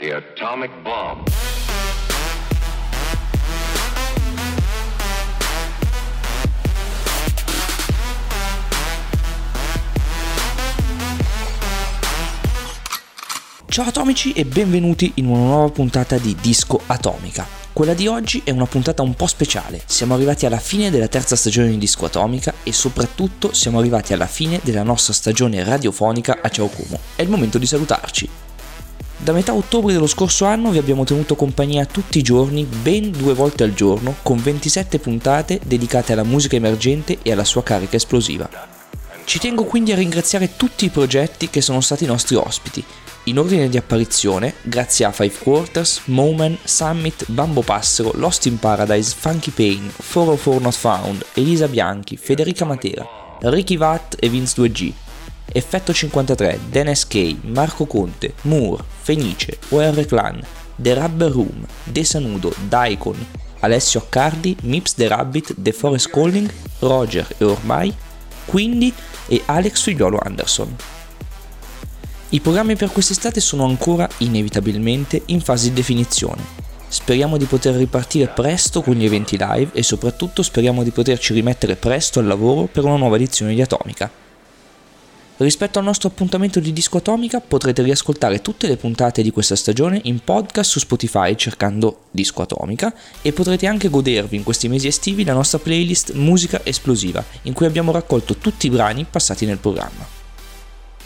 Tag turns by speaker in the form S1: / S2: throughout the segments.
S1: The atomic bomb.
S2: Ciao atomici e benvenuti in una nuova puntata di Disco Atomica. Quella di oggi è una puntata un po' speciale. Siamo arrivati alla fine della terza stagione di Disco Atomica e soprattutto siamo arrivati alla fine della nostra stagione radiofonica a Ciao Como. È il momento di salutarci. Da metà ottobre dello scorso anno vi abbiamo tenuto compagnia tutti i giorni, ben due volte al giorno, con 27 puntate dedicate alla musica emergente e alla sua carica esplosiva. Ci tengo quindi a ringraziare tutti i progetti che sono stati nostri ospiti in ordine di apparizione, grazie a Five Quarters, Moment, Summit, Bambo Passero, Lost in Paradise, Funky Pain, 404 Not Found, Elisa Bianchi, Federica Matera, Ricky Watt e Vince 2G, Effetto 53, Dennis K, Marco Conte, Moore, Fenice, OR Clan, The Rubber Room, De Sanudo, Daikon, Alessio Accardi, Mips The Rabbit, The Forest Calling, Roger e ormai, Quindi e Alex Figliolo Anderson. I programmi per quest'estate sono ancora, inevitabilmente, in fase di definizione. Speriamo di poter ripartire presto con gli eventi live e soprattutto speriamo di poterci rimettere presto al lavoro per una nuova edizione di Atomica. Rispetto al nostro appuntamento di Disco Atomica potrete riascoltare tutte le puntate di questa stagione in podcast su Spotify cercando Disco Atomica e potrete anche godervi in questi mesi estivi la nostra playlist Musica Esplosiva in cui abbiamo raccolto tutti i brani passati nel programma.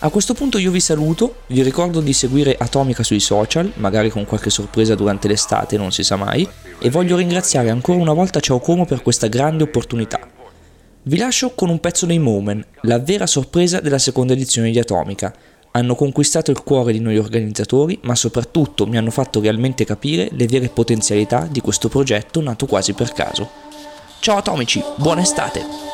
S2: A questo punto io vi saluto, vi ricordo di seguire Atomica sui social, magari con qualche sorpresa durante l'estate, non si sa mai, e voglio ringraziare ancora una volta Ciao Como per questa grande opportunità. Vi lascio con un pezzo dei Moment, la vera sorpresa della seconda edizione di Atomica. Hanno conquistato il cuore di noi organizzatori, ma soprattutto mi hanno fatto realmente capire le vere potenzialità di questo progetto nato quasi per caso. Ciao atomici, buona estate!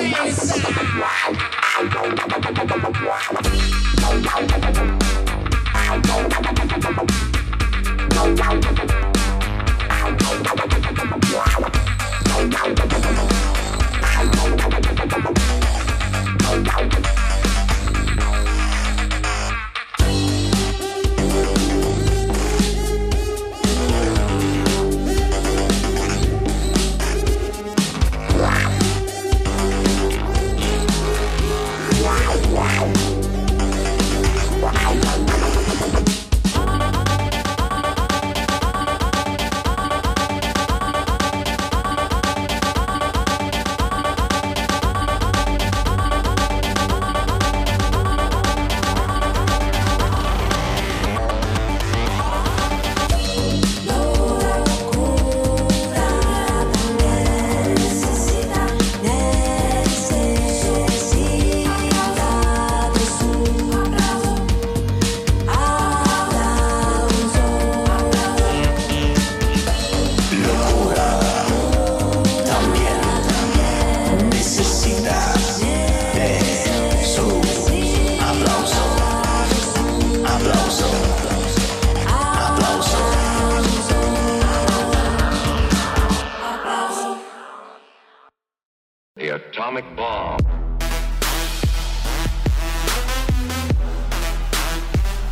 S2: Peace.
S1: Atomic bomb.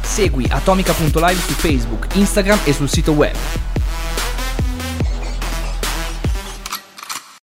S2: Segui atomica.live su Facebook, Instagram e sul sito web.